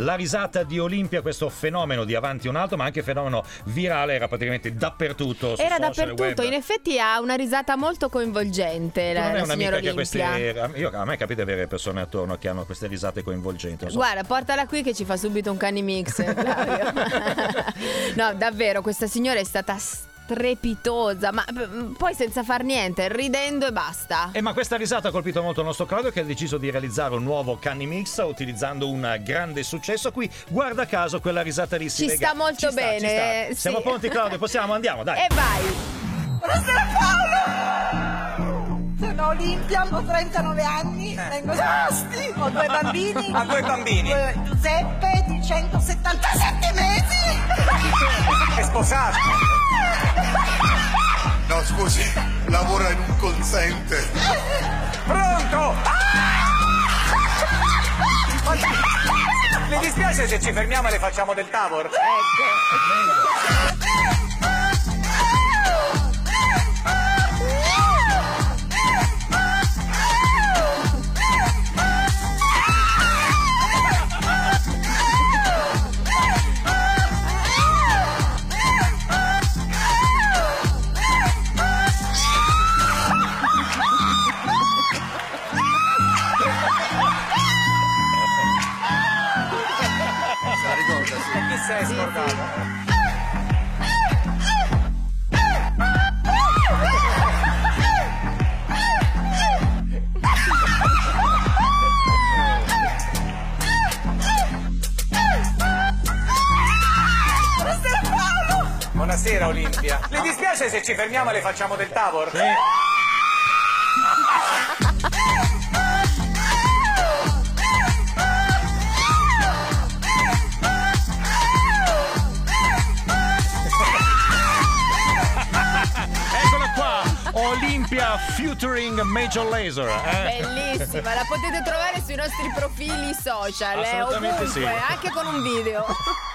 La risata di Olimpia, questo fenomeno di avanti un altro, ma anche fenomeno virale, era praticamente dappertutto. Era social, dappertutto, web. in effetti ha una risata molto coinvolgente la, non è la una signora amica che ha queste. Io, a me capita di avere persone attorno che hanno queste risate coinvolgenti. so. Guarda, portala qui che ci fa subito un cani mix. No, davvero, questa signora è stata strepitosa, ma mm, poi senza far niente, ridendo e basta. Eh, ma questa risata ha colpito molto il nostro Claudio che ha deciso di realizzare un nuovo Canny Mix utilizzando un grande successo. Qui, guarda caso, quella risata lì si Ci lega- sta molto ci sta, bene, sta. eh, sì. Siamo pronti Claudio? Possiamo? Andiamo, dai. E vai! Buonasera Paolo! Sono Olimpia, ho 39 anni, vengo da Asti, ho due bambini. Ha due bambini. Due- Giuseppe di 177 mesi. È sposato. Scusi, lavora in un call center. Pronto? Le dispiace se ci fermiamo e le facciamo del tavolo? Se ricorda, sì. Chi se è scordato? Buonasera Olimpia. Le dispiace se ci fermiamo e le facciamo del tavolo? Eccola Olympia featuring Major Laser. eh? Bellissima, la potete trovare sui nostri profili social, eh, Assolutamente ovunque, sì. anche con un video.